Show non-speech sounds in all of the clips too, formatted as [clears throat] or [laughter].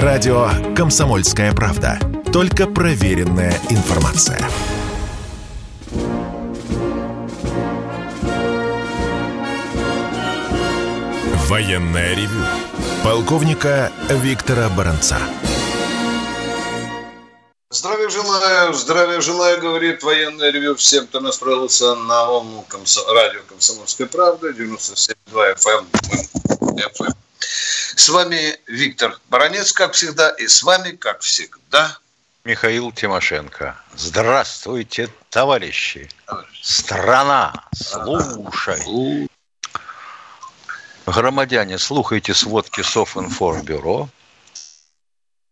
Радио «Комсомольская правда». Только проверенная информация. Военная ревю. Полковника Виктора Баранца. Здравия желаю, здравия желаю, говорит военное ревю всем, кто настроился на волну комсо... радио «Комсомольская правда», 97.2 FM. FM. С вами Виктор Баранец, как всегда, и с вами, как всегда, Михаил Тимошенко. Здравствуйте, товарищи. Страна, слушай. Громадяне, слухайте сводки Софинформбюро.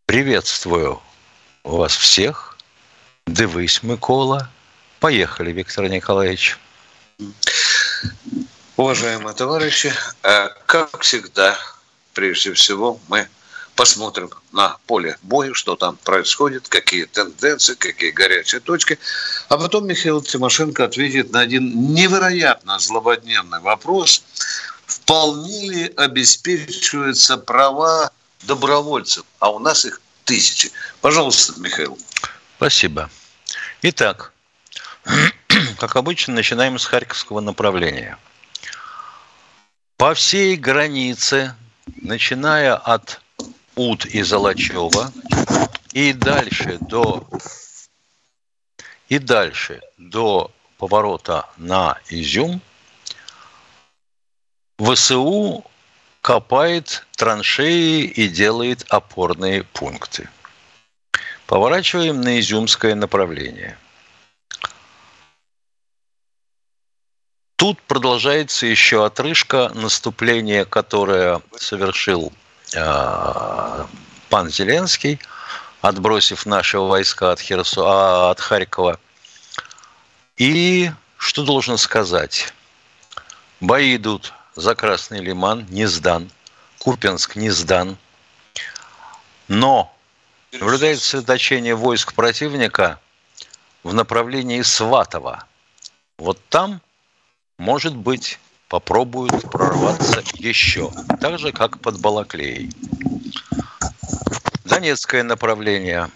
Приветствую вас всех. Дивись, Микола. Поехали, Виктор Николаевич. Уважаемые товарищи, э, как всегда, прежде всего, мы посмотрим на поле боя, что там происходит, какие тенденции, какие горячие точки. А потом Михаил Тимошенко ответит на один невероятно злободневный вопрос. Вполне ли обеспечиваются права добровольцев? А у нас их тысячи. Пожалуйста, Михаил. Спасибо. Итак, [clears throat] как обычно, начинаем с Харьковского направления. По всей границе, начиная от Ут и Золочева и дальше до и дальше до поворота на Изюм ВСУ копает траншеи и делает опорные пункты. Поворачиваем на Изюмское направление. Тут продолжается еще отрыжка наступления, которое совершил э, пан Зеленский, отбросив наши войска от, Херсо, а, от Харькова. И что должен сказать? Бои идут за Красный Лиман, не сдан. Купинск не сдан. Но наблюдается сосредоточение войск противника в направлении Сватова. Вот там, может быть, попробуют прорваться еще. Так же, как под Балаклеей. Донецкое направление.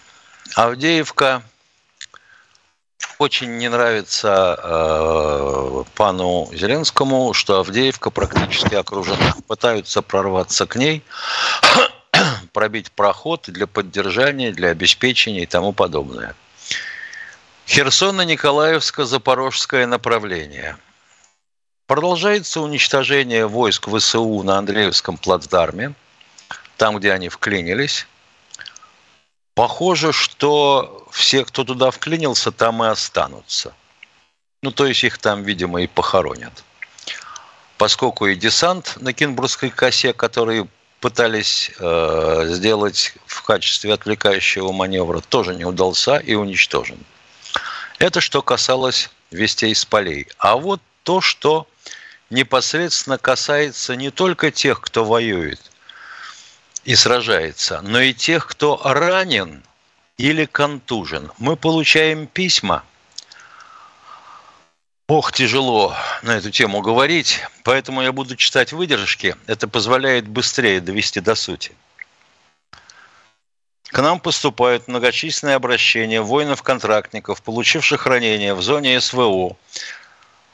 Авдеевка – очень не нравится э, пану Зеленскому, что Авдеевка практически окружена. Пытаются прорваться к ней, [coughs] пробить проход для поддержания, для обеспечения и тому подобное. Херсоно-Николаевско-Запорожское направление. Продолжается уничтожение войск ВСУ на Андреевском плацдарме, там, где они вклинились. Похоже, что все, кто туда вклинился, там и останутся. Ну, то есть их там, видимо, и похоронят. Поскольку и десант на Кинбургской косе, который пытались э, сделать в качестве отвлекающего маневра, тоже не удался и уничтожен. Это что касалось вестей с полей. А вот то, что непосредственно касается не только тех, кто воюет – и сражается, но и тех, кто ранен или контужен. Мы получаем письма. Ох, тяжело на эту тему говорить, поэтому я буду читать выдержки. Это позволяет быстрее довести до сути. К нам поступают многочисленные обращения воинов-контрактников, получивших ранения в зоне СВО,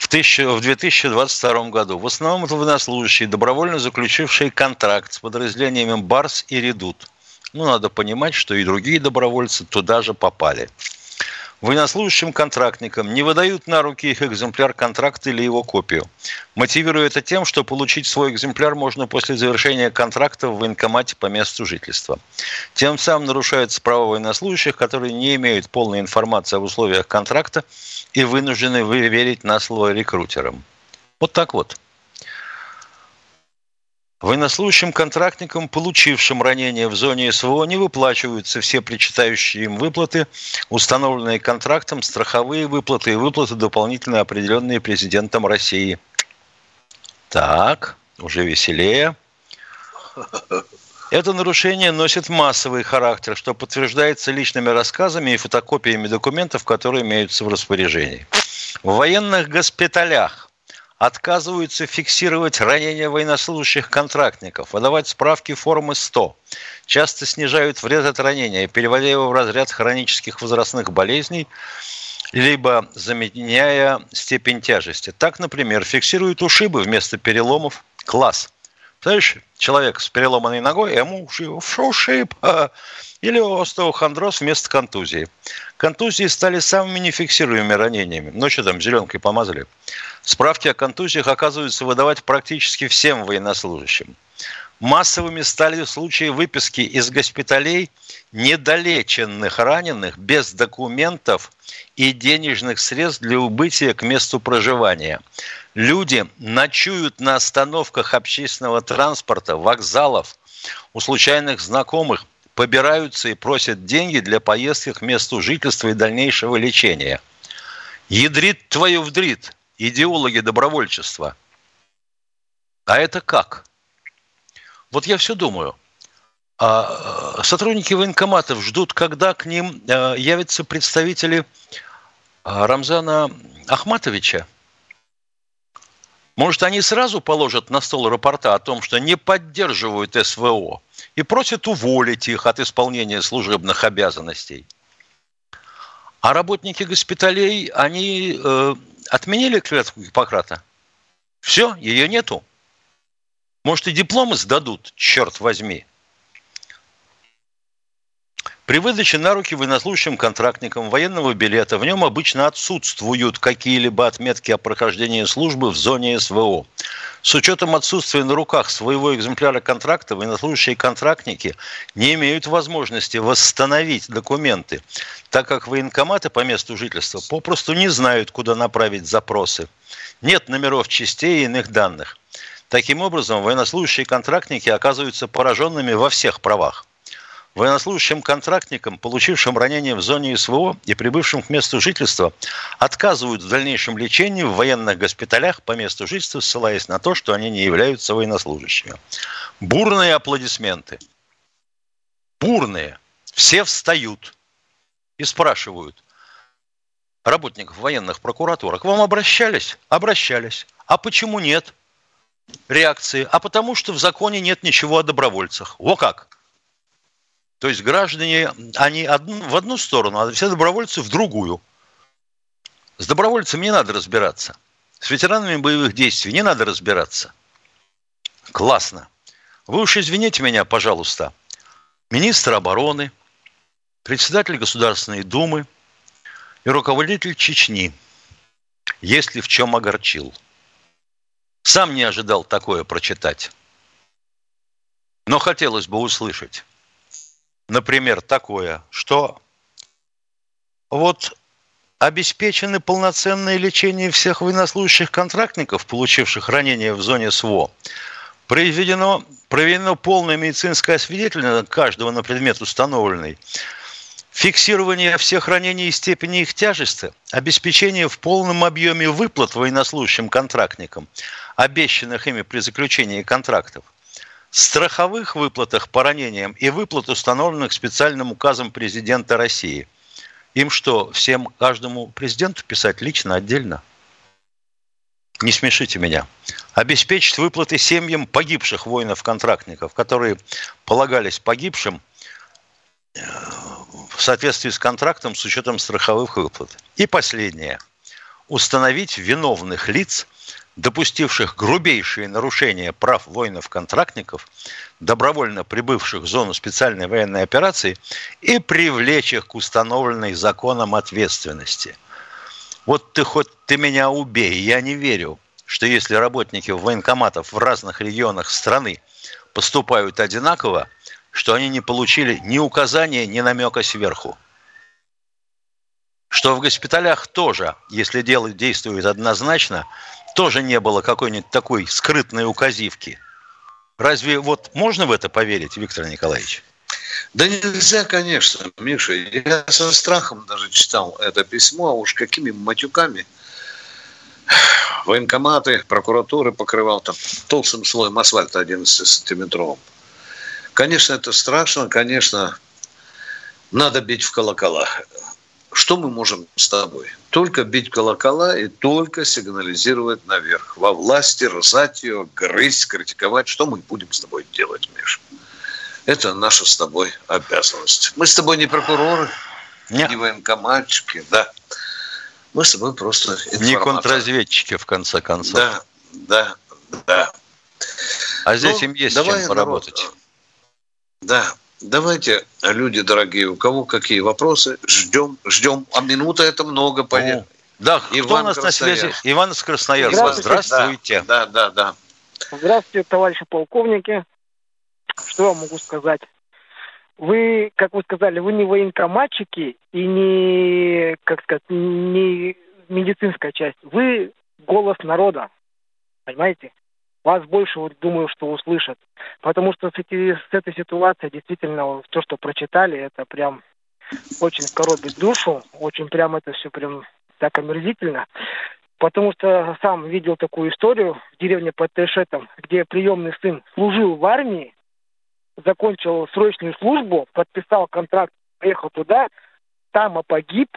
в, тысячу, в 2022 году. В основном это военнослужащие, добровольно заключившие контракт с подразделениями «Барс» и «Редут». Ну, надо понимать, что и другие добровольцы туда же попали. Военнослужащим контрактникам не выдают на руки их экземпляр контракта или его копию. Мотивируя это тем, что получить свой экземпляр можно после завершения контракта в военкомате по месту жительства. Тем самым нарушаются права военнослужащих, которые не имеют полной информации об условиях контракта и вынуждены верить на слово рекрутерам. Вот так вот. Военнослужащим контрактникам, получившим ранение в зоне СВО, не выплачиваются все причитающие им выплаты, установленные контрактом, страховые выплаты и выплаты дополнительно определенные президентом России. Так, уже веселее. Это нарушение носит массовый характер, что подтверждается личными рассказами и фотокопиями документов, которые имеются в распоряжении. В военных госпиталях отказываются фиксировать ранения военнослужащих контрактников, выдавать справки формы 100, часто снижают вред от ранения, переводя его в разряд хронических возрастных болезней, либо заменяя степень тяжести. Так, например, фиксируют ушибы вместо переломов. Класс. Знаешь, человек с переломанной ногой, ему ушиб, [laughs] или остеохондроз вместо контузии. Контузии стали самыми нефиксируемыми ранениями. Что там, зеленкой помазали. Справки о контузиях оказываются выдавать практически всем военнослужащим. Массовыми стали случаи выписки из госпиталей недолеченных раненых без документов и денежных средств для убытия к месту проживания. Люди ночуют на остановках общественного транспорта, вокзалов, у случайных знакомых, побираются и просят деньги для поездки к месту жительства и дальнейшего лечения. Ядрит твою вдрит, идеологи добровольчества. А это как? Вот я все думаю. А э, сотрудники военкоматов ждут, когда к ним э, явятся представители э, Рамзана Ахматовича. Может, они сразу положат на стол рапорта о том, что не поддерживают СВО и просят уволить их от исполнения служебных обязанностей. А работники госпиталей, они э, отменили клятву Гиппократа? Все, ее нету. Может, и дипломы сдадут, черт возьми. При выдаче на руки военнослужащим контрактникам военного билета в нем обычно отсутствуют какие-либо отметки о прохождении службы в зоне СВО. С учетом отсутствия на руках своего экземпляра контракта, военнослужащие контрактники не имеют возможности восстановить документы, так как военкоматы по месту жительства попросту не знают, куда направить запросы. Нет номеров частей и иных данных. Таким образом, военнослужащие контрактники оказываются пораженными во всех правах. Военнослужащим контрактникам, получившим ранение в зоне СВО и прибывшим к месту жительства, отказывают в дальнейшем лечении в военных госпиталях по месту жительства, ссылаясь на то, что они не являются военнослужащими. Бурные аплодисменты. Бурные. Все встают и спрашивают работников военных прокуратур, к вам обращались? Обращались. А почему нет? Реакции. А потому что в законе нет ничего о добровольцах. Во как! То есть граждане, они в одну сторону, а все добровольцы в другую. С добровольцами не надо разбираться. С ветеранами боевых действий не надо разбираться. Классно. Вы уж извините меня, пожалуйста. Министр обороны, председатель Государственной Думы и руководитель Чечни, если в чем огорчил. Сам не ожидал такое прочитать. Но хотелось бы услышать например, такое, что вот обеспечены полноценное лечение всех военнослужащих контрактников, получивших ранения в зоне СВО, произведено, проведено полное медицинское освидетельствование каждого на предмет установленный, фиксирование всех ранений и степени их тяжести, обеспечение в полном объеме выплат военнослужащим контрактникам, обещанных ими при заключении контрактов – страховых выплатах по ранениям и выплат, установленных специальным указом президента России. Им что, всем, каждому президенту писать лично, отдельно? Не смешите меня. Обеспечить выплаты семьям погибших воинов-контрактников, которые полагались погибшим э, в соответствии с контрактом с учетом страховых выплат. И последнее. Установить виновных лиц – допустивших грубейшие нарушения прав воинов-контрактников, добровольно прибывших в зону специальной военной операции, и привлечь их к установленной законом ответственности. Вот ты хоть ты меня убей, я не верю, что если работники военкоматов в разных регионах страны поступают одинаково, что они не получили ни указания, ни намека сверху. Что в госпиталях тоже, если дело действует однозначно, тоже не было какой-нибудь такой скрытной указивки. Разве вот можно в это поверить, Виктор Николаевич? Да нельзя, конечно, Миша. Я со страхом даже читал это письмо, а уж какими матюками военкоматы, прокуратуры покрывал там толстым слоем асфальта 11-сантиметровым. Конечно, это страшно, конечно, надо бить в колокола. Что мы можем с тобой? Только бить колокола и только сигнализировать наверх. Во власти рзать ее, грызть, критиковать. Что мы будем с тобой делать, Миша? Это наша с тобой обязанность. Мы с тобой не прокуроры, Нет. не военкоматчики, да. Мы с тобой просто Не контрразведчики, в конце концов. Да, да, да. А здесь ну, им есть чем поработать. Народ, да, давайте, люди дорогие, у кого какие вопросы, ждем, ждем. А минута это много, поверь. Да, Иван кто у нас на связи? Иван из Красноярска. Здравствуйте. Здравствуйте. Да, да, да. Здравствуйте, товарищи полковники. Что я могу сказать? Вы, как вы сказали, вы не военкоматчики и не, как сказать, не медицинская часть. Вы голос народа. Понимаете? Вас больше, вот, думаю, что услышат. Потому что с, эти, с этой ситуацией действительно то, что прочитали, это прям очень коробит душу. Очень прям это все прям так омерзительно. Потому что сам видел такую историю в деревне под Тешетом, где приемный сын служил в армии, закончил срочную службу, подписал контракт, приехал туда, там и погиб,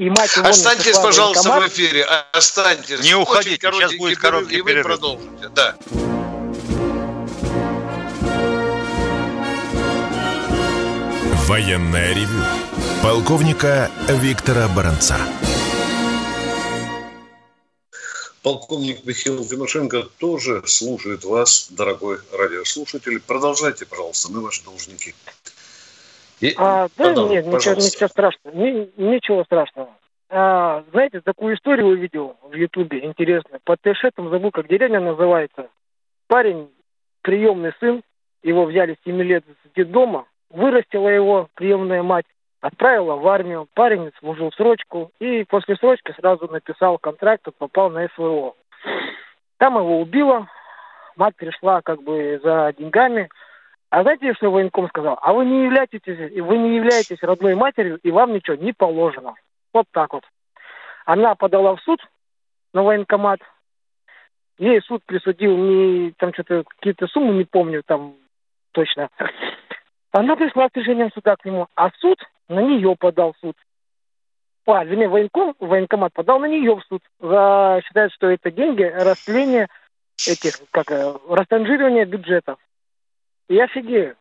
и мать его Останьтесь, пожалуйста, в эфире. Останьтесь. Не уходите, сейчас будет короткий и вы продолжите. Да. Военная ревю. Полковника Виктора Баранца. Полковник Михаил Тимошенко тоже слушает вас, дорогой радиослушатель. Продолжайте, пожалуйста, мы ваши должники. И, а, да потом, нет, ничего, ничего страшного. Ни, ничего страшного. А, знаете, такую историю увидел в Ютубе, интересно. Под Тешетом забыл, как деревня называется. Парень, приемный сын, его взяли с 7 лет с детдома, вырастила его приемная мать, отправила в армию, парень служил срочку, и после срочки сразу написал контракт и попал на СВО. Там его убило, мать пришла как бы за деньгами, а знаете, что военком сказал? А вы не являетесь, вы не являетесь родной матерью, и вам ничего не положено. Вот так вот. Она подала в суд на военкомат. Ей суд присудил не там что-то какие-то суммы, не помню там точно. Она пришла с решением суда к нему, а суд на нее подал суд. А, вернее, военком, военкомат подал на нее в суд. За, считает, что это деньги, растление этих, как, э, растранжирование бюджета. Я офигею.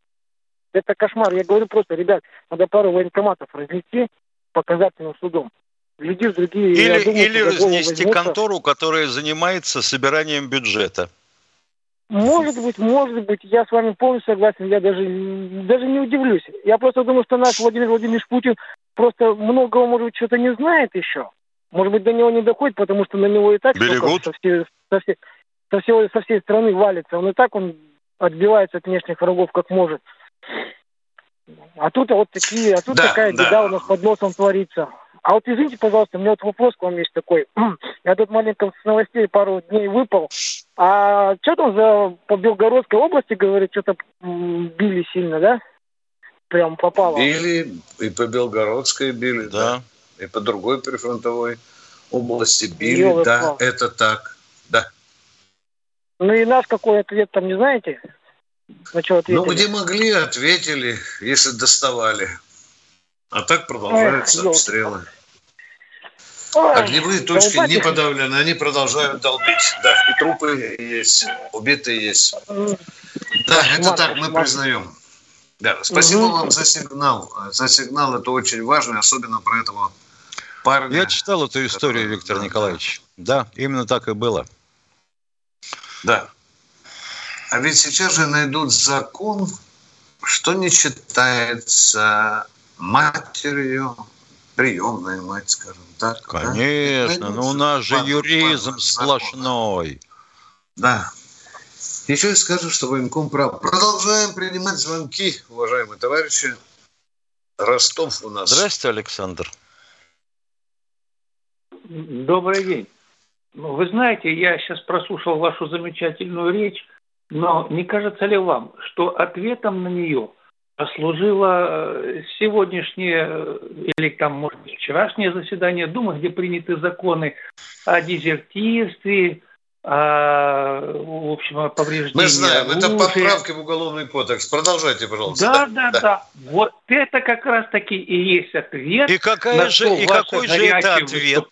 Это кошмар. Я говорю просто, ребят, надо пару военкоматов разнести показательным судом. Люди другие... Или, думаю, или разнести возьмутся. контору, которая занимается собиранием бюджета. Может быть, может быть, я с вами полностью согласен, я даже, даже не удивлюсь. Я просто думаю, что наш Владимир Владимирович Путин просто многого, может быть, что-то не знает еще. Может быть, до него не доходит, потому что на него и так Берегут. Со, всей, со, всей, со, всей, со всей страны валится. Он и так он отбивается от внешних врагов как может. А тут вот такие, а тут да, такая да. беда у нас под носом творится. А вот извините, пожалуйста, у меня вот вопрос к вам есть такой. [clears throat] Я тут маленько с новостей пару дней выпал. А что там за по Белгородской области, говорит, что-то били сильно, да? Прям попало. Били, и по Белгородской били, да. да. И по другой прифронтовой области били, Ёлы да, пал. это так, да. Ну и наш какой ответ там, не знаете? На что ответили? Ну, где могли, ответили, если доставали. А так продолжаются Эх, обстрелы. Ой, Огневые точки долбать. не подавлены, они продолжают долбить. Да, и трупы есть, убитые есть. Да, это так, мы признаем. Да, спасибо угу. вам за сигнал. За сигнал это очень важно, особенно про этого парня. Я читал эту историю, который... Виктор Николаевич. Да, именно так и было. Да. А ведь сейчас же найдут закон, что не читается матерью, приемная мать, скажем так. Конечно, да? но у нас же юризм сплошной. Да. Еще скажу, что военком прав. Продолжаем принимать звонки, уважаемые товарищи. Ростов у нас. Здравствуйте, Александр. Добрый день. Ну, вы знаете, я сейчас прослушал вашу замечательную речь, но не кажется ли вам, что ответом на нее послужило э, сегодняшнее э, или там, может быть, вчерашнее заседание? Думы, где приняты законы о дезертирстве, а, в общем, повреждения Мы знаем, оружия. это поправки в уголовный кодекс. Продолжайте, пожалуйста. Да, да, да. да. Вот это как раз-таки и есть ответ. И, какая же, и какой же это ответ?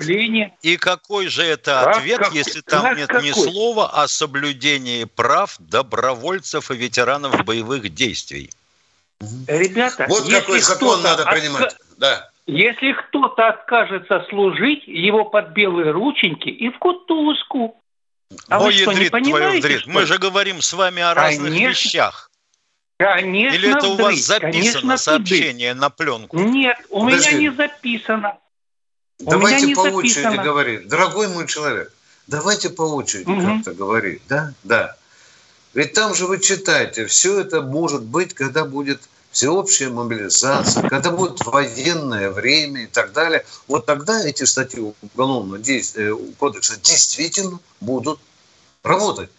И какой же это как, ответ, как, если там как нет какой? ни слова о соблюдении прав добровольцев и ветеранов боевых действий? Ребята, вот какой закон надо принимать. Отка... Да. Если кто-то откажется служить, его под белые рученьки и в кутузку. А Ой, вы что, не понимаете, твою что? Мы же говорим с вами о разных конечно, вещах. Конечно, Или это у вас записано конечно, сообщение на пленку? Нет, у Подожди. меня не записано. Давайте у меня не по очереди записано. говорить. Дорогой мой человек, давайте по очереди угу. как-то говорить. Да, да. Ведь там же вы читаете, все это может быть, когда будет всеобщая мобилизация, когда будет военное время и так далее, вот тогда эти статьи Уголовного э, кодекса действительно будут работать.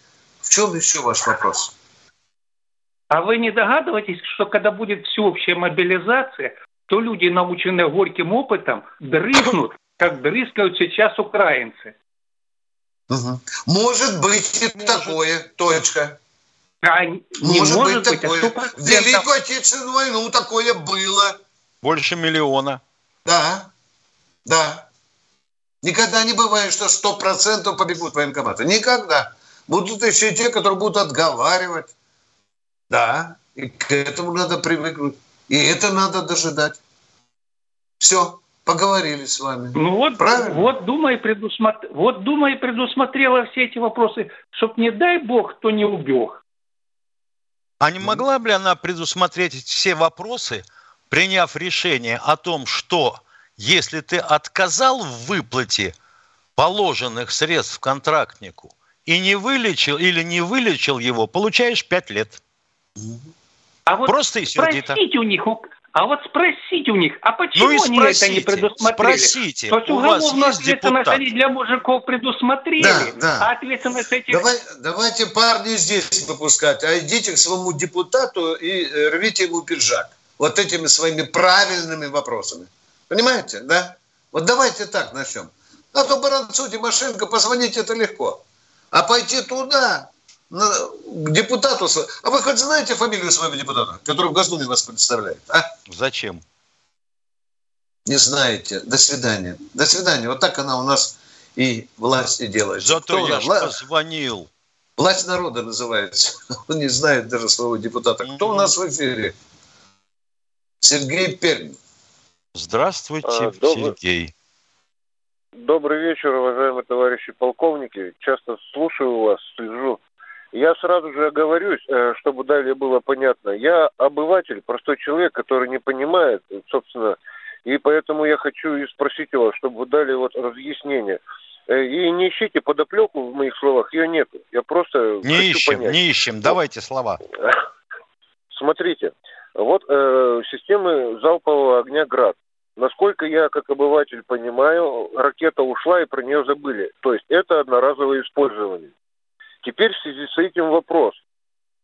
В чем еще ваш вопрос? А вы не догадываетесь, что когда будет всеобщая мобилизация, то люди, наученные горьким опытом, дрыснут, как дрыскают сейчас украинцы? Угу. Может быть и может. такое, точка. А, не может, может быть, такое. А В Великую Отечественную войну такое было. Больше миллиона. Да, да. Никогда не бывает, что сто процентов побегут военкоматы. Никогда. Будут еще те, которые будут отговаривать. Да, и к этому надо привыкнуть. И это надо дожидать. Все, поговорили с вами. Ну вот, Правильно? вот Дума, и предусмотр... вот Дума и предусмотрела все эти вопросы, чтоб, не дай бог, кто не убег. А не могла бы она предусмотреть все вопросы, приняв решение о том, что если ты отказал в выплате положенных средств контрактнику и не вылечил или не вылечил его, получаешь 5 лет. А вот Просто и сердито. Спросите у них, а вот спросите у них, а почему ну они это не предусмотрели? Спросите. То есть у вас есть ответственность они для мужиков предусмотрели, да, да. а ответственность этих... Давай, давайте парни здесь выпускать, а идите к своему депутату и э, рвите ему пиджак. Вот этими своими правильными вопросами. Понимаете, да? Вот давайте так начнем. А то Баранцу, Тимошенко, позвонить это легко. А пойти туда, к депутату. А вы хоть знаете фамилию своего депутата, который в Госдуме вас представляет? А? Зачем? Не знаете. До свидания. До свидания. Вот так она у нас и власть и делает. Зато Кто я же позвонил. Власть народа называется. [laughs] Он не знает даже своего депутата. Кто у нас в эфире? Сергей Пермь. Здравствуйте, а, добрый, Сергей. Добрый вечер, уважаемые товарищи полковники. Часто слушаю вас, слежу я сразу же оговорюсь, э, чтобы далее было понятно. Я обыватель, простой человек, который не понимает, собственно, и поэтому я хочу и спросить вас, чтобы вы дали вот разъяснение. Э, и не ищите подоплеку в моих словах, ее нет. Я просто не ищем, понять. не ищем. Давайте слова. [laughs] Смотрите, вот э, системы залпового огня ГРАД. Насколько я, как обыватель, понимаю, ракета ушла и про нее забыли. То есть это одноразовое использование. Теперь в связи с этим вопрос.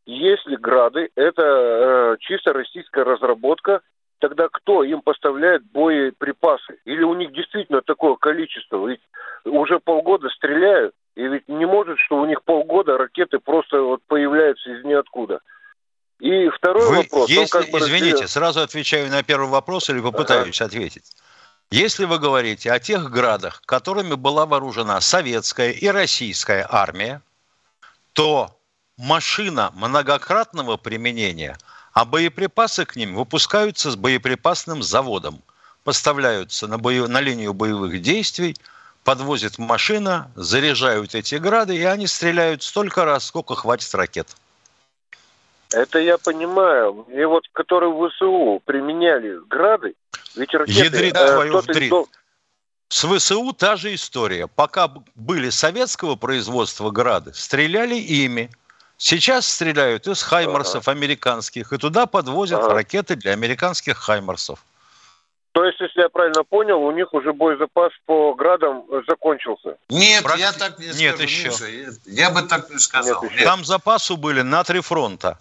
Если грады – это э, чисто российская разработка, тогда кто им поставляет боеприпасы? Или у них действительно такое количество? Ведь уже полгода стреляют, и ведь не может, что у них полгода ракеты просто вот появляются из ниоткуда. И второй Вы, вопрос. Если, как бы извините, разделен... сразу отвечаю на первый вопрос или попытаюсь ага. ответить. Если вы говорите о тех градах, которыми была вооружена советская и российская армия, то машина многократного применения, а боеприпасы к ним выпускаются с боеприпасным заводом, поставляются на, бою, на линию боевых действий, подвозит машина, заряжают эти грады, и они стреляют столько раз, сколько хватит ракет. Это я понимаю. И вот, которые в ВСУ применяли грады, ведь ракеты... Ядрит э, твою вдрит. С ВСУ та же история. Пока были советского производства грады, стреляли ими. Сейчас стреляют из хаймарсов ага. американских, и туда подвозят ага. ракеты для американских хаймарсов. То есть, если я правильно понял, у них уже боезапас по градам закончился? Нет, Практи... я так не Нет скажу, еще. Миша, я бы так не сказал. Нет, Нет. Там запасу были на три фронта.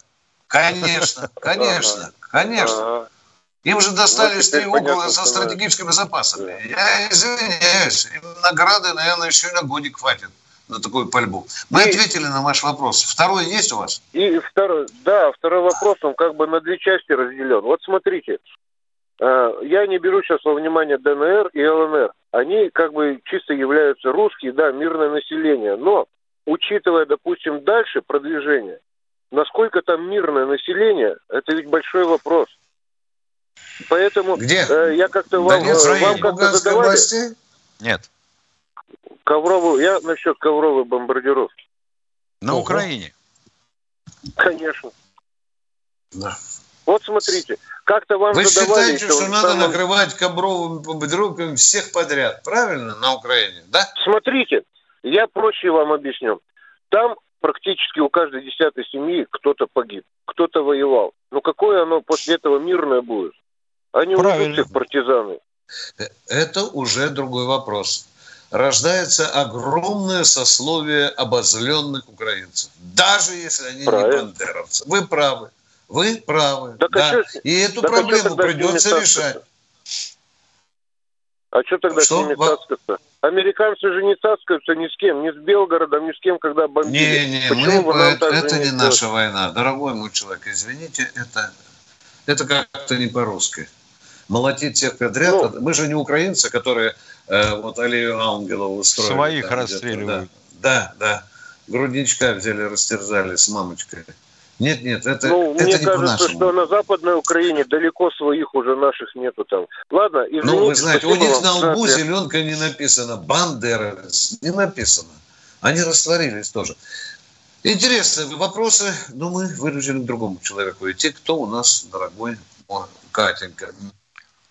Конечно, [laughs] конечно, конечно. Им же достались ну, три угла со стратегическими запасами. Да. Я извиняюсь, им награды, наверное, еще и на годик хватит. на такую пальбу. Мы и... ответили на ваш вопрос. Второй есть у вас? И второй, да, второй вопрос, он как бы на две части разделен. Вот смотрите, э, я не беру сейчас во внимание ДНР и ЛНР. Они как бы чисто являются русские, да, мирное население. Но, учитывая, допустим, дальше продвижение, насколько там мирное население, это ведь большой вопрос. Поэтому Где? Э, я как-то вам, э, вам как-то задавали... Власти? Нет. Ковровую, я насчет ковровой бомбардировки. На Ого. Украине? Конечно. Да. Вот смотрите, как-то вам Вы задавали... считаете, что надо самом... накрывать ковровыми бомбардировками всех подряд, правильно, на Украине, да? Смотрите, я проще вам объясню. Там практически у каждой десятой семьи кто-то погиб, кто-то воевал. Но какое оно после этого мирное будет? Они Правильно. уже партизаны. Это уже другой вопрос. Рождается огромное сословие обозленных украинцев. Даже если они Правильно. не бандеровцы. Вы правы. Вы правы. Так, да. а что, И эту так проблему а придется решать. А что тогда что? с ними таскаться? Американцы же не таскаются ни с кем, ни с Белгородом, ни с кем, когда бомбили. Не, не, Почему мы, это, это не наша война. Дорогой мой человек, извините, это, это как-то не по-русски молотить всех подряд. Ну, Мы же не украинцы, которые э, вот Алию Ангелову устроили. Своих там, расстреливают. Да, да, да. Грудничка взяли, растерзали с мамочкой. Нет, нет, это, ну, это мне не кажется, что на Западной Украине далеко своих уже наших нету там. Ладно, извините. Ну, вы знаете, у них на лбу зеленка не написано. Бандеровец не написано. Они растворились тоже. Интересные вопросы, но мы вынуждены к другому человеку идти. Кто у нас, дорогой Катенька?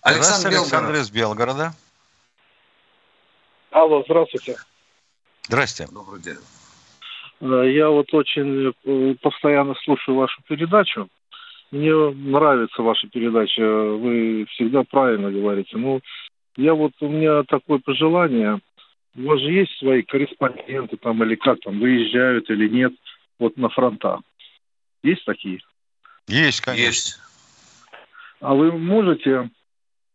Александр, Александр из Белгорода. Алло, здравствуйте. Здрасте. Добрый день. Э, я вот очень э, постоянно слушаю вашу передачу. Мне нравится ваша передача. Вы всегда правильно говорите. Ну, я вот, у меня такое пожелание. У вас же есть свои корреспонденты там или как там, выезжают или нет, вот на фронта. Есть такие? Есть, конечно. Есть. А вы можете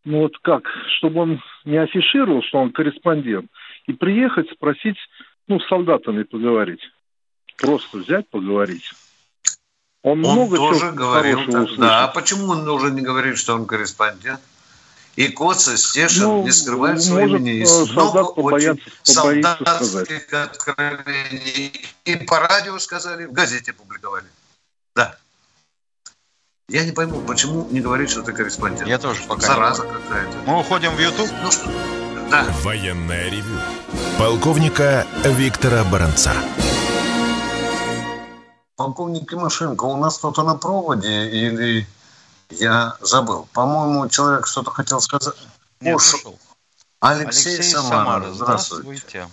ну вот как, чтобы он не афишировал, что он корреспондент, и приехать, спросить, ну, с солдатами поговорить. Просто взять, поговорить. Он, он много тоже говорил, так, да. А почему он уже не говорит, что он корреспондент? И Коца, Стешин ну, не скрывают своего имени. Есть много очень солдатских откровений. И по радио сказали, в газете публиковали. Да. Я не пойму, почему не говорить, что ты корреспондент. Я тоже пока Зараза какая-то. Мы уходим в YouTube. Ну что? Да. Военная ревю. Полковника Виктора Баранца. Полковник Тимошенко, у нас кто-то на проводе или я забыл? По-моему, человек что-то хотел сказать. Нет, Ушел. Алексей, Алексей Самара. Самара. Здравствуйте.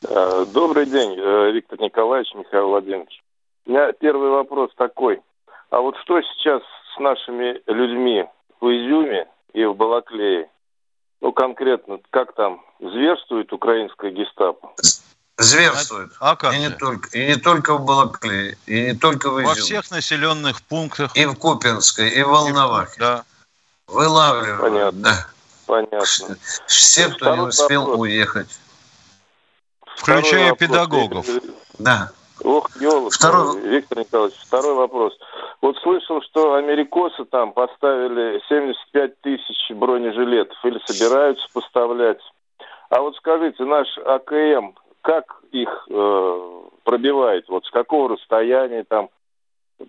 Здравствуйте. Добрый день, э, Виктор Николаевич, Михаил Владимирович. У меня первый вопрос такой. А вот что сейчас с нашими людьми в Изюме и в Балаклее? Ну, конкретно, как там зверствует украинская гестапо? Зверствует. А, а как? И не, только, и не только в Балаклее, и не только в Изюме. Во всех населенных пунктах. И в Купинской, и в Волновахе. Да. Вылавливают. Понятно. Да. Понятно. Все, кто не успел вопрос. уехать. Включая вопрос. педагогов. Да. Ох, елы, второй... Виктор Николаевич, второй вопрос. Вот слышал, что америкосы там поставили 75 тысяч бронежилетов или собираются поставлять. А вот скажите, наш АКМ, как их э, пробивает? Вот с какого расстояния там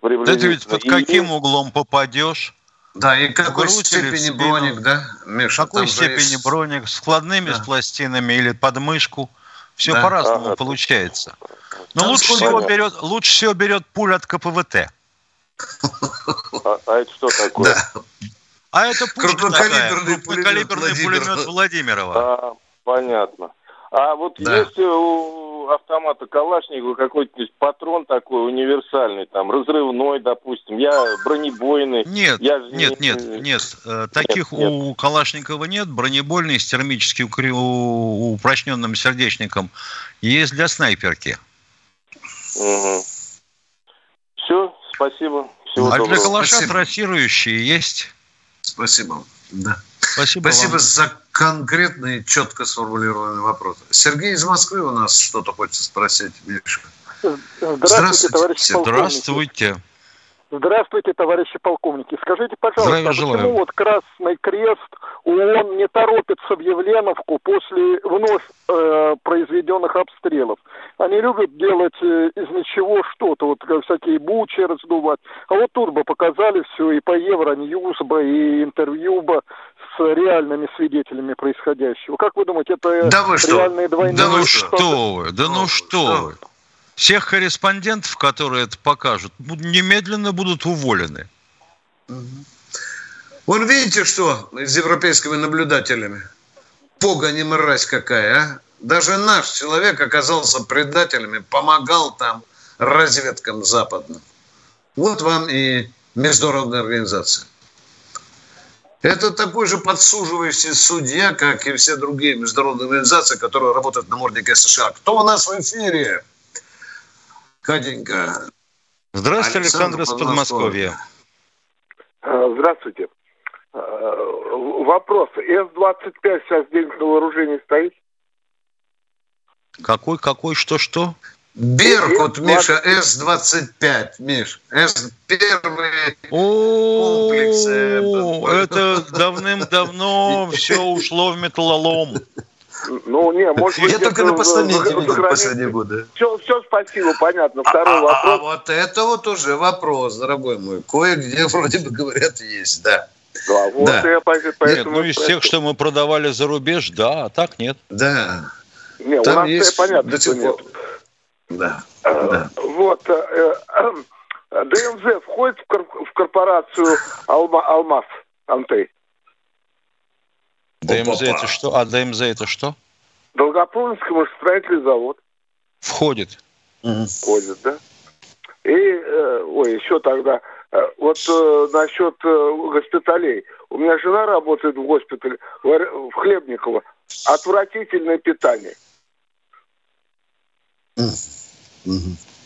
приблизительно? Да ты ведь под каким углом попадешь? Да, и какой степени броник, да, Миша? Какой степени есть... броник? Складными да. с пластинами или под мышку? Все да. по-разному ага. получается. Но лучше всего, берет, лучше всего берет пуль от КПВТ. А, а это что такое? Да. А это пушка такая, крупнокалиберный пулемет Владимирова. А, понятно. А вот да. есть у автомата Калашникова какой-то патрон такой универсальный, там, разрывной, допустим, я бронебойный. Нет, я нет, не... нет, нет, э, Таких нет, у нет. Калашникова нет. Бронебойный с термически упрочненным сердечником есть для снайперки. Угу. Спасибо. Всего а доброго. для калаша трассирующие есть. Спасибо. Да. Спасибо, Спасибо вам. за конкретные, четко сформулированные вопросы. Сергей из Москвы у нас что-то хочет спросить, Миша. Здравствуйте, Здравствуйте товарищи Здравствуйте. Здравствуйте, товарищи полковники. Скажите, пожалуйста, а почему вот Красный Крест ООН не торопится в Явленовку после вновь э, произведенных обстрелов? Они любят делать э, из ничего что-то, вот всякие бучи раздувать. А вот тут бы показали все и по Евроньюз бы, и интервью бы с реальными свидетелями происходящего. Как вы думаете, это да вы реальные что? двойные... Да ну что вы, да ну что вы. Всех корреспондентов, которые это покажут, немедленно будут уволены. Вон видите, что с европейскими наблюдателями? Пога не мразь какая, а? Даже наш человек оказался предателями, помогал там разведкам западным. Вот вам и международная организация. Это такой же подсуживающий судья, как и все другие международные организации, которые работают на морднике США. Кто у нас в эфире? Катенька. Здравствуйте, Александр, из Подмосковья. А, здравствуйте. А, вопрос. С-25 сейчас день на вооружении стоит? Какой, какой, что, что? Беркут, Миша, С-25, Миш. С первые комплексы. Это давным-давно все ушло в металлолом. Ну, не, может быть... Я только на постаменте видел в последние годы. Все, все, спасибо, понятно. Второй а, вопрос. А, а вот это вот уже вопрос, дорогой мой. Кое-где [laughs] вроде бы говорят есть, да. Да, вот да. я поэтому... Нет, ну, из тех, что мы продавали за рубеж, да, а так нет. Да. Не, Там у нас есть понятно, до сих пор. Да, а, да. Вот, э, э, [clears throat] ДМЗ входит в корпорацию Алма, Алмаз, Антей? ДМЗ это что? А ДМЗ это что? Долгопрудненский машиностроительный завод. Входит. Входит, да. И, э, ой, еще тогда, э, вот э, насчет э, госпиталей. У меня жена работает в госпитале, в, в Хлебниково. Отвратительное питание.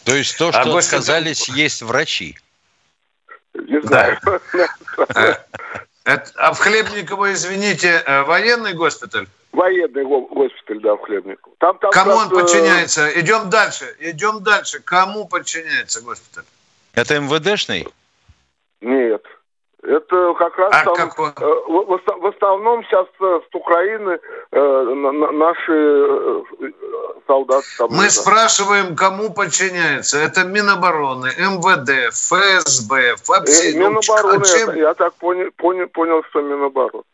То есть то, что а отказались есть врачи? Не знаю. Да. [laughs] [laughs] а в Хлебниково, извините, э, военный госпиталь? Военный госпиталь, да, в Хлебниково. Там, там Кому он подчиняется? Идем дальше, идем дальше. Кому подчиняется госпиталь? Это МВДшный? Нет. Это как раз а там как э, в, основном сейчас э, с Украины э, наши солдаты. Там Мы спрашиваем, кому подчиняется. Это Минобороны, МВД, ФСБ, ФАПСИ. Минобороны, а чем... я так понял, понял, понял, что Минобороны.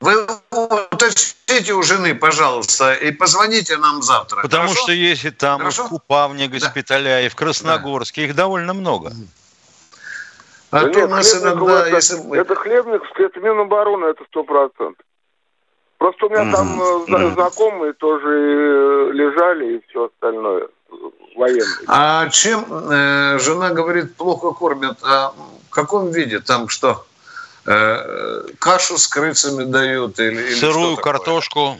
Вы уточните у жены, пожалуйста, и позвоните нам завтра. Потому Хорошо? что есть и там, Хорошо? и в Купавне госпиталя, да. и в Красногорске. Да. Их довольно много. А да то нет, у нас иногда... Это, если... это Хлебниковский, это Минобороны, это сто процентов. Просто у меня mm-hmm. там mm-hmm. знакомые тоже э, лежали и все остальное военные. А чем э, жена говорит, плохо кормят? А в каком виде? Там что? Э, кашу с крысами дают или, или сырую картошку?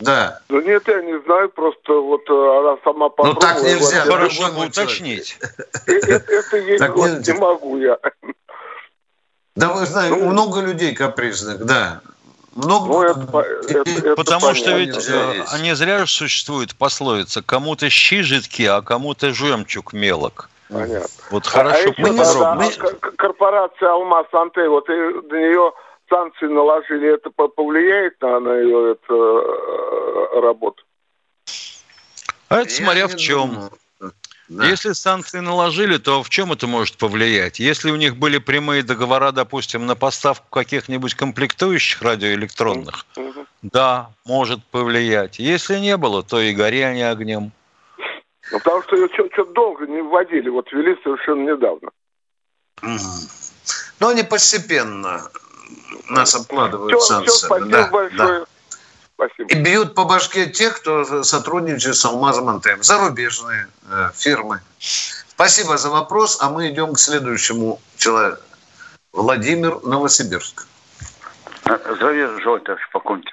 Да. Ну нет, я не знаю, просто вот э, она сама попробовала. Ну так нельзя. Хорошо уточнить. Это есть не могу я. Да вы знаете, ну, много людей капризных, да. Много... Ну, это, это, это Потому понятно. что ведь есть. не зря существует пословица «кому-то щи жидкие, а кому-то жемчуг мелок». Понятно. Вот хорошо а поподробнее. Еще, да, корпорация «Алмаз Антей», вот и до нее санкции наложили, это повлияет на, на ее это, э, работу? А это смотря в чем. Думаю. Да. Если санкции наложили, то в чем это может повлиять? Если у них были прямые договора, допустим, на поставку каких-нибудь комплектующих радиоэлектронных, угу. да, может повлиять. Если не было, то и гори они огнем. Ну, потому что ее что-то долго не вводили, вот ввели совершенно недавно. Угу. Но они постепенно нас обкладывают все, санкциями. Все, спасибо да, большое. Да. Спасибо. И бьют по башке тех, кто сотрудничает с Алмазом Антем. Зарубежные э, фирмы. Спасибо за вопрос, а мы идем к следующему человеку. Владимир Новосибирск. Здравия желаю, товарищ полковник.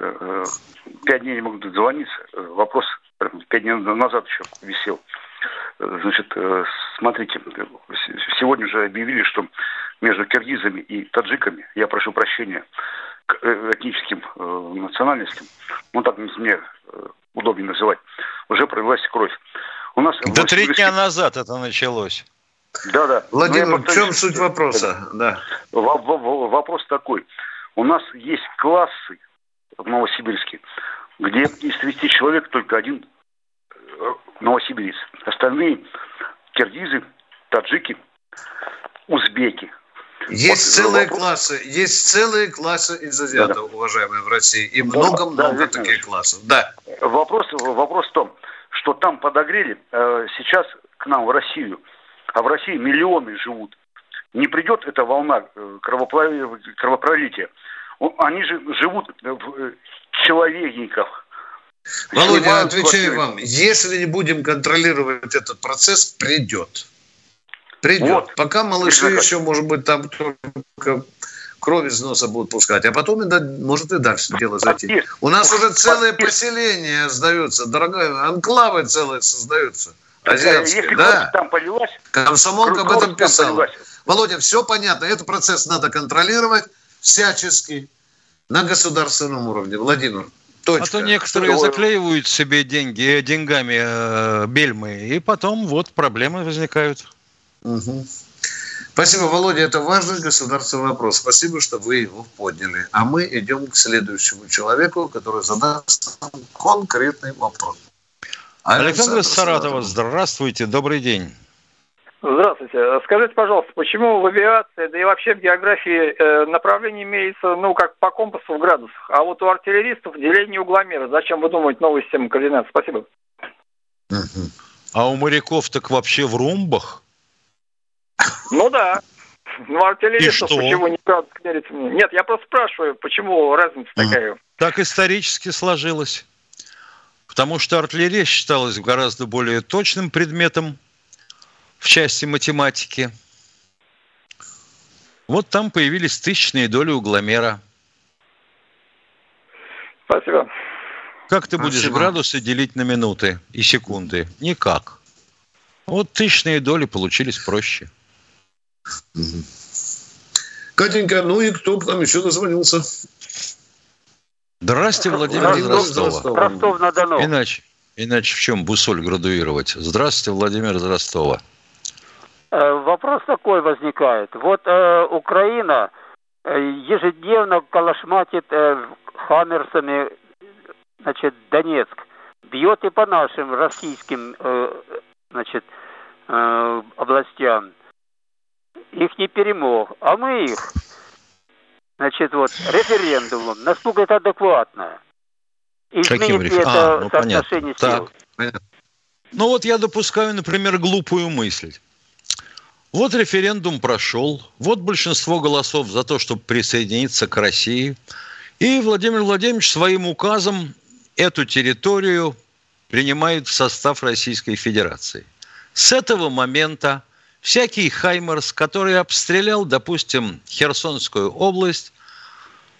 Э, пять дней не могу дозвониться. Вопрос пять дней назад еще висел. Значит, э, смотрите, сегодня же объявили, что между киргизами и таджиками, я прошу прощения, к этническим национальностям, ну так мне удобнее называть, уже пролилась кровь. У нас да три дня назад это началось. Да, да. Владимир, в чем суть вопроса? Да. Вопрос такой. У нас есть классы в Новосибирске, где из 30 человек только один э, новосибирец. Остальные киргизы, таджики, узбеки. Есть целые вопрос... классы, есть целые классы из азиатов, да, да. уважаемые в России, и много-много да, таких классов. Да. Вопрос, вопрос в том, что там подогрели, э, сейчас к нам в Россию, а в России миллионы живут. Не придет эта волна э, кровопролития. Они же живут в человекниках. Володя, я отвечаю квартиры. вам, если не будем контролировать этот процесс, придет. Придет. Вот. Пока малыши еще, может быть, там только кровь из носа будут пускать, а потом может и дальше дело зайти. У нас уже целые поселения сдаются, дорогая, анклавы целые создаются. Азиатские, Если да. там полилась, Комсомолка об этом писала. Володя, все понятно. Этот процесс надо контролировать всячески на государственном уровне. Владимир. Точка. А то некоторые Что? заклеивают себе деньги, э, деньгами э, бельмы, и потом вот проблемы возникают. Угу. Спасибо, Володя. Это важный государственный вопрос. Спасибо, что вы его подняли. А мы идем к следующему человеку, который задаст нам конкретный вопрос. Александр, Александр Саратова, здравствуйте, добрый день. Здравствуйте. Скажите, пожалуйста, почему в авиации, да и вообще в географии э, направление имеется, ну, как по компасу в градусах, а вот у артиллеристов деление угломера. Зачем вы думаете новую систему координат? Спасибо. А у моряков так вообще в румбах? Ну да. Ну, артиллеристов почему не градус мерится? Нет, я просто спрашиваю, почему разница такая? Так исторически сложилось. Потому что артиллерия считалась гораздо более точным предметом в части математики. Вот там появились тысячные доли угломера. Спасибо. Как ты будешь Спасибо. градусы делить на минуты и секунды? Никак. Вот тысячные доли получились проще. Катенька, ну и кто к нам еще дозвонился? Здрасте, Владимир из Ростова. Ростов-на-Дону. Иначе, иначе в чем бусоль градуировать? Здравствуйте, Владимир из Ростова. Э, вопрос такой возникает. Вот э, Украина э, ежедневно калашматит э, хаммерсами значит, Донецк. Бьет и по нашим российским э, значит, э, областям. Их не перемог. А мы их значит, вот, референдумом. Насколько это адекватно? Изменит ли это а, ну, соотношение понятно. сил? Так. Ну вот я допускаю, например, глупую мысль. Вот референдум прошел, вот большинство голосов за то, чтобы присоединиться к России. И Владимир Владимирович своим указом эту территорию принимает в состав Российской Федерации. С этого момента всякий Хаймерс, который обстрелял, допустим, Херсонскую область,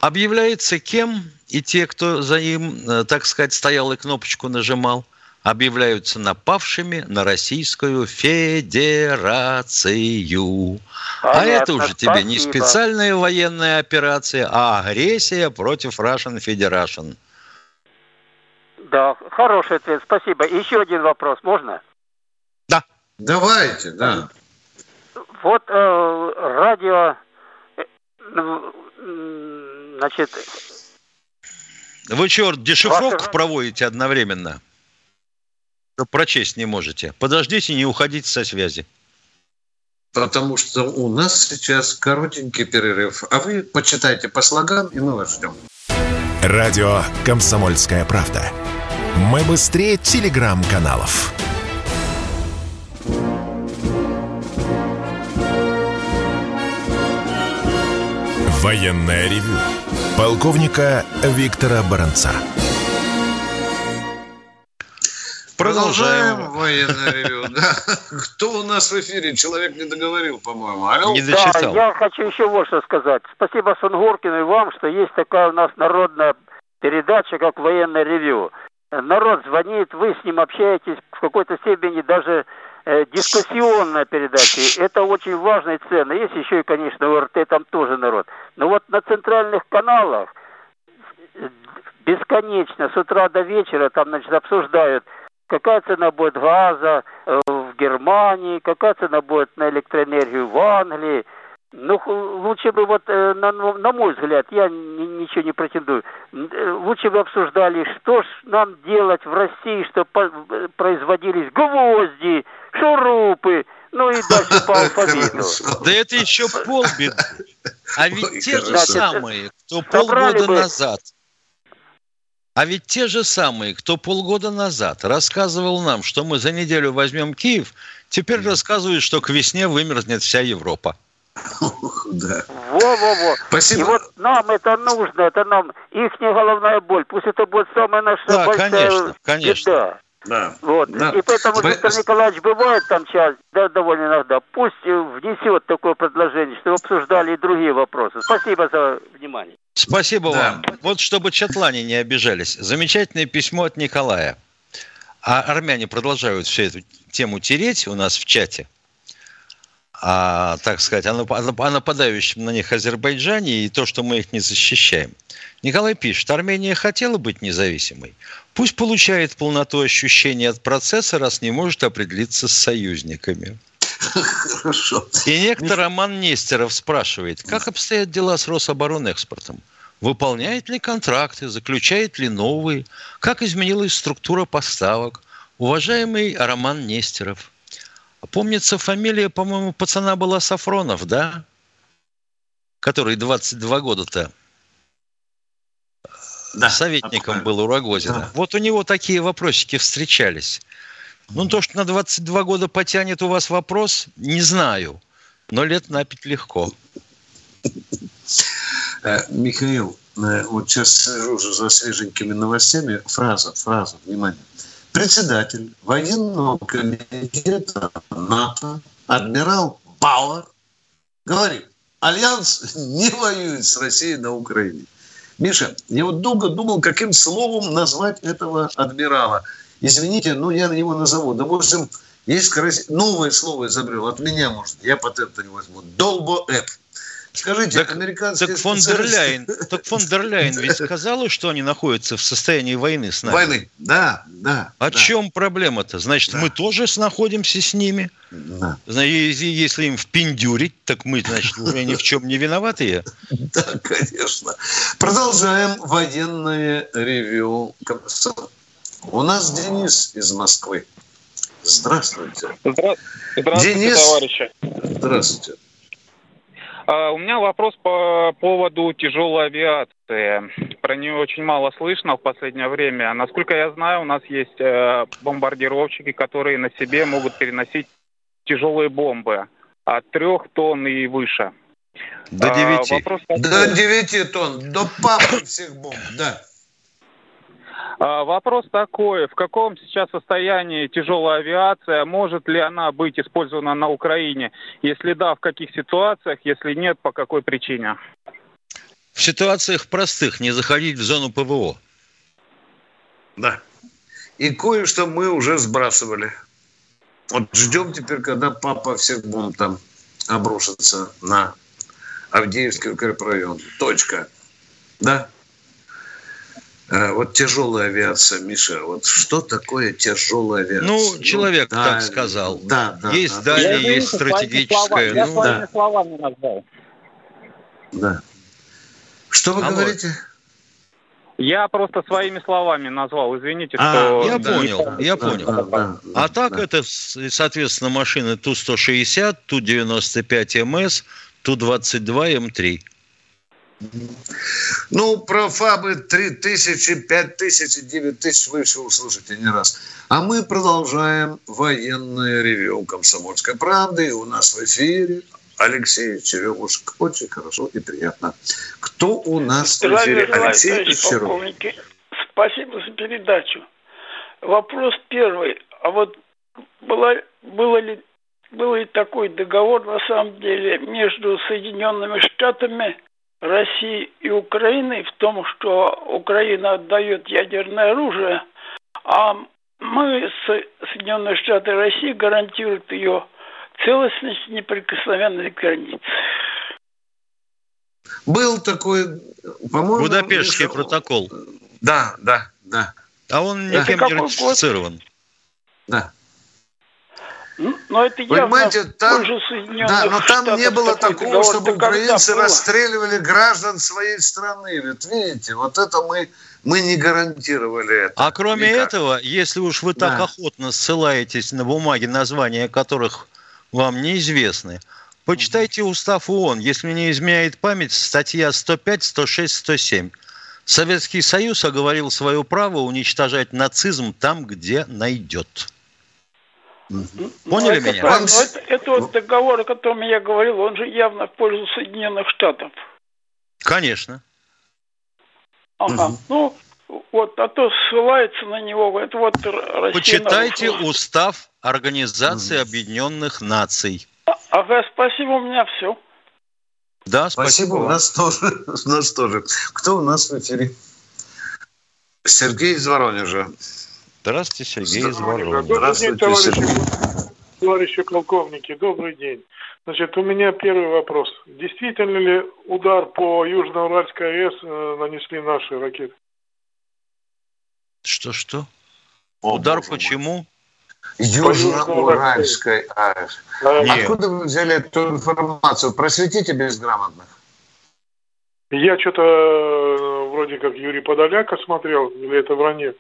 объявляется кем, и те, кто за ним, э, так сказать, стоял и кнопочку нажимал, объявляются напавшими на Российскую Федерацию. Понятно, а это уже тебе спасибо. не специальная военная операция, а агрессия против Russian Federation. Да, хороший ответ, спасибо. Еще один вопрос, можно? Да. Давайте, да. Вот э, радио, э, значит... Вы что, дешифровку Ваше... проводите одновременно? Прочесть не можете. Подождите, не уходите со связи. Потому что у нас сейчас коротенький перерыв. А вы почитайте по слогам, и мы вас ждем. Радио «Комсомольская правда». Мы быстрее телеграм-каналов. Военное ревю полковника Виктора Баранца. Продолжаем военное ревю. Кто у нас в эфире? Человек не договорил, по-моему. Алло? Не дочитал. Да, я хочу еще вот что сказать. Спасибо Сунгоркину и вам, что есть такая у нас народная передача, как военное ревю. Народ звонит, вы с ним общаетесь в какой-то степени даже дискуссионная передача. Это очень важно и ценно. Есть еще и, конечно, ОРТ, там тоже народ. Но вот на центральных каналах бесконечно с утра до вечера там, значит, обсуждают, какая цена будет газа э, в Германии, какая цена будет на электроэнергию в Англии. Ну, лучше бы вот, э, на, на мой взгляд, я ни, ничего не претендую, э, лучше бы обсуждали, что ж нам делать в России, чтобы э, производились гвозди, шурупы, ну и дальше по [laughs] алфавиту. Да это еще полбеды. А ведь те же самые, кто полгода назад а ведь те же самые, кто полгода назад рассказывал нам, что мы за неделю возьмем Киев, теперь рассказывают, что к весне вымерзнет вся Европа. Да. Во-во-во. Спасибо. И вот нам это нужно, это нам их не головная боль. Пусть это будет самая наша да, большая конечно, конечно. беда. Да. Вот. Да. И поэтому Сп... Виктор Николаевич бывает там часть, да, довольно иногда. Пусть внесет такое предложение, чтобы обсуждали и другие вопросы. Спасибо за внимание. Спасибо да. вам. Вот чтобы чатлане не обижались. Замечательное письмо от Николая. А армяне продолжают всю эту тему тереть у нас в чате. А, так сказать, о нападающем на них Азербайджане и то, что мы их не защищаем. Николай пишет, Армения хотела быть независимой. Пусть получает полноту ощущений от процесса, раз не может определиться с союзниками. Хорошо. И некто Роман Нестеров спрашивает, как обстоят дела с Рособоронэкспортом? Выполняет ли контракты, заключает ли новые? Как изменилась структура поставок? Уважаемый Роман Нестеров, помнится, фамилия, по-моему, пацана была Сафронов, да? Который 22 года-то да, советником был у Рогозина. Да. Вот у него такие вопросики встречались. Ну, то, что на 22 года потянет у вас вопрос, не знаю. Но лет на пять легко. Э, Михаил, э, вот сейчас сижу уже за свеженькими новостями. Фраза, фраза, внимание. Председатель военного комитета НАТО, адмирал Бауэр, говорит, Альянс [laughs] не воюет с Россией на Украине. Миша, я вот долго думал, каким словом назвать этого адмирала – Извините, ну я его назову. Допустим, есть крас... новое слово изобрел. От меня, может, я патента не возьму. Долбо-эп. Скажите, так, американские так фон дер Ляйн, так фон дер Ляйн [laughs] ведь сказала, что они находятся в состоянии войны с нами. Войны, да, да. О да. чем проблема-то? Значит, да. мы тоже находимся с ними. Да. Если им впендюрить, так мы, значит, уже ни в чем не виноватые. [laughs] Да, конечно. Продолжаем военное ревю. У нас Денис из Москвы. Здравствуйте. Здра... Здравствуйте, Денис. товарищи. Здравствуйте. А, у меня вопрос по поводу тяжелой авиации. Про нее очень мало слышно в последнее время. Насколько я знаю, у нас есть э, бомбардировщики, которые на себе могут переносить тяжелые бомбы от трех тонн и выше. До девяти. А, вопрос До девяти тонн. До папы всех бомб, да. А, вопрос такой, в каком сейчас состоянии тяжелая авиация, может ли она быть использована на Украине? Если да, в каких ситуациях, если нет, по какой причине? В ситуациях простых, не заходить в зону ПВО. Да. И кое-что мы уже сбрасывали. Вот ждем теперь, когда папа всех бомб там обрушится на Авдеевский укрепрайон. Точка. Да? Э, вот тяжелая авиация, Миша, вот что такое тяжелая авиация? Ну, ну человек ну, так сказал. Да, да. Есть да, дальняя, да. есть стратегическая. Я ну, своими да. словами назвал. Да. Что вы Алло. говорите? Я просто своими словами назвал, извините, а, что... Я понял, я понял. Да, да, а так да. это, соответственно, машины Ту-160, Ту-95МС, Ту-22, М3. Ну, про ФАБы 3 тысячи, 5 тысяч, 9 тысяч вы еще услышите не раз. А мы продолжаем военное ревю «Комсомольской правды». И у нас в эфире Алексей Черемушек. Очень хорошо и приятно. Кто у нас в эфире? Алексей Черемушек. Спасибо за передачу. Вопрос первый. А вот было, было ли был ли такой договор на самом деле между Соединенными Штатами России и Украины в том, что Украина отдает ядерное оружие, а мы, Соединенные Штаты России, гарантируют ее целостность и неприкосновенность границ. Был такой, по-моему... Будапештский протокол. Да, да, да. А он никем не ратифицирован. Да. Но это явно Понимаете, там, да, но там не было такого, чтобы украинцы расстреливали граждан своей страны. Ведь видите, вот это мы, мы не гарантировали это. А кроме никак. этого, если уж вы так да. охотно ссылаетесь на бумаги, названия которых вам неизвестны, почитайте устав ООН. Если мне изменяет память, статья 105, 106, 107. Советский Союз оговорил свое право уничтожать нацизм там, где найдет. Поняли ну, меня? Это, это, это вот договор, о котором я говорил, он же явно в пользу Соединенных Штатов. Конечно. Ага. Угу. Ну, вот, а то ссылается на него, это вот Россия Почитайте нарушила. устав Организации угу. Объединенных Наций. А, ага, спасибо, у меня все. Да, спасибо. спасибо у нас тоже. [laughs] У нас тоже. Кто у нас в эфире? Сергей из Воронежа. Здравствуйте, Сергей из Воронежа. День, товарищи, товарищи полковники. Добрый день. Значит, у меня первый вопрос. Действительно ли удар по Южно-Уральской АЭС э, нанесли наши ракеты? Что-что? Удар почему? Южно-Уральской АЭС. Откуда вы взяли эту информацию? Просветите безграмотных. Я что-то э, вроде как Юрий Подоляка смотрел, или это вранье?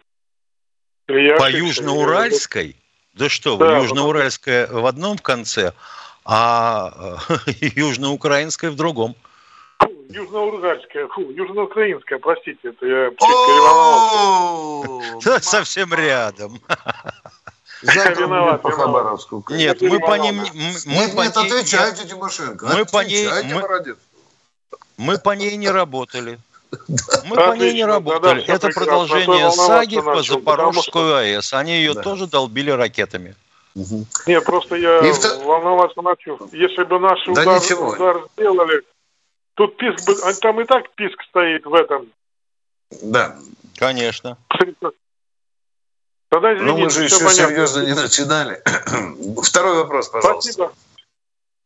Я По Южноуральской? Да что, да, Южноуральская в одном конце, а [laughs] Южноукраинская в другом. Южноуральская, фу, южноукраинская, простите, это я [laughs] Да, совсем рядом. [laughs] Виноват, по Хабаровску. Нет, мы по ним... Мы по нет, отвечайте, Тимошенко. Мы по ней... Мы по ней не работали. Мы по ней не работали. Это продолжение саги по Запорожскую АЭС. Они ее тоже долбили ракетами. Угу. Не, просто я и волноваться начал. Если бы наши да удар, удар сделали, тут писк бы, а там и так писк стоит в этом. Да. Конечно. Тогда извините, Но мы же еще понятно. серьезно не начинали. [clears throat] Второй вопрос, пожалуйста. Спасибо.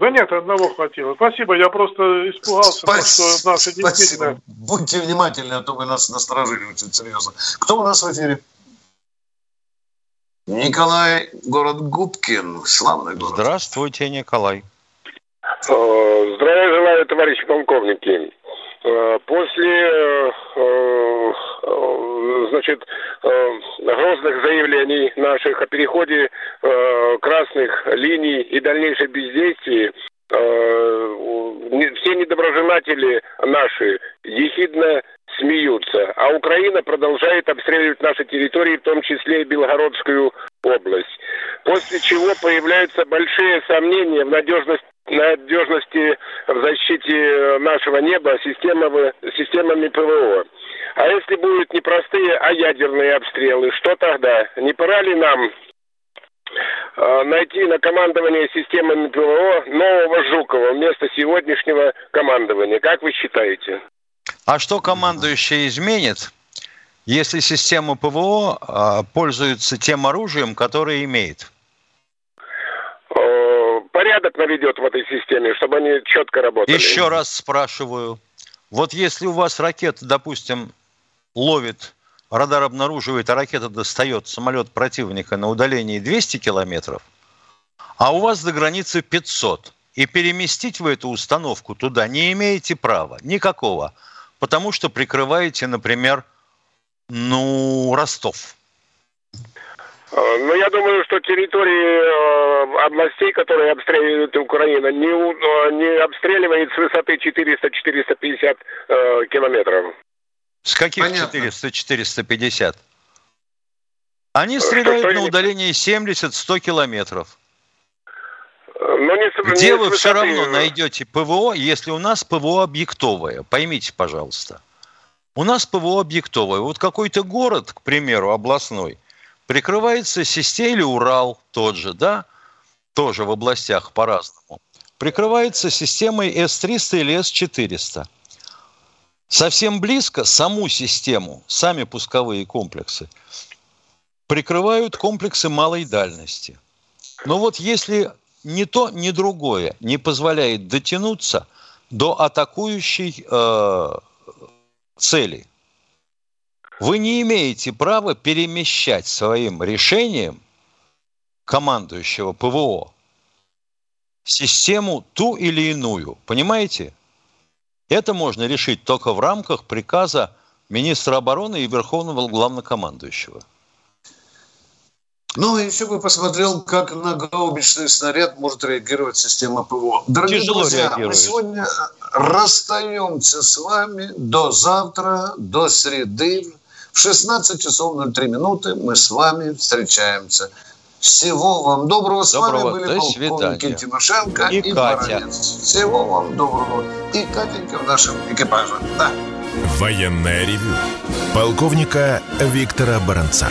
Да нет, одного хватило. Спасибо, я просто испугался, Спас... что наши действительно... Спасибо. Будьте внимательны, а то вы нас насторожили очень серьезно. Кто у нас в эфире? Николай, город Губкин, славный город. Здравствуйте, Николай. Здравия желаю, товарищи полковники. Э, после э, э, значит, грозных заявлений наших о переходе красных линий и дальнейшей бездействии все недоброжелатели наши ехидно смеются, а Украина продолжает обстреливать наши территории, в том числе и Белгородскую область. После чего появляются большие сомнения в надежности надежности в защите нашего неба системами, системами ПВО. А если будут не простые, а ядерные обстрелы, что тогда? Не пора ли нам э, найти на командование системами ПВО нового Жукова вместо сегодняшнего командования? Как вы считаете? А что командующий изменит, если система ПВО э, пользуется тем оружием, которое имеет? порядок наведет в этой системе, чтобы они четко работали. Еще раз спрашиваю. Вот если у вас ракета, допустим, ловит, радар обнаруживает, а ракета достает самолет противника на удалении 200 километров, а у вас до границы 500, и переместить вы эту установку туда не имеете права, никакого, потому что прикрываете, например, ну, Ростов. Э, ну, я думаю, что территории э, областей, которые обстреливают Украина, не, э, не обстреливает с высоты 400-450 э, километров. С каких 400-450? Они стреляют что, на удалении 70-100 километров. Но не, Где не вы все равно найдете ПВО, если у нас ПВО объектовое? Поймите, пожалуйста. У нас ПВО объектовое. Вот какой-то город, к примеру, областной – прикрывается системой, или Урал тот же, да, тоже в областях по-разному, прикрывается системой С-300 или С-400. Совсем близко саму систему, сами пусковые комплексы, прикрывают комплексы малой дальности. Но вот если ни то, ни другое не позволяет дотянуться, до атакующей э, цели. Вы не имеете права перемещать своим решением командующего ПВО систему ту или иную. Понимаете? Это можно решить только в рамках приказа министра обороны и верховного главнокомандующего. Ну, еще бы посмотрел, как на гаубичный снаряд может реагировать система ПВО. Дорогие Тяжело друзья, реагирует. мы сегодня расстаемся с вами до завтра, до среды. В 16 часов 03 минуты мы с вами встречаемся. Всего вам доброго. С доброго. вами были полковники Тимошенко и, и Катя. Баранец. Всего вам доброго. И Катенька в нашем экипаже. Да. Военная ревю. Полковника Виктора Баранца.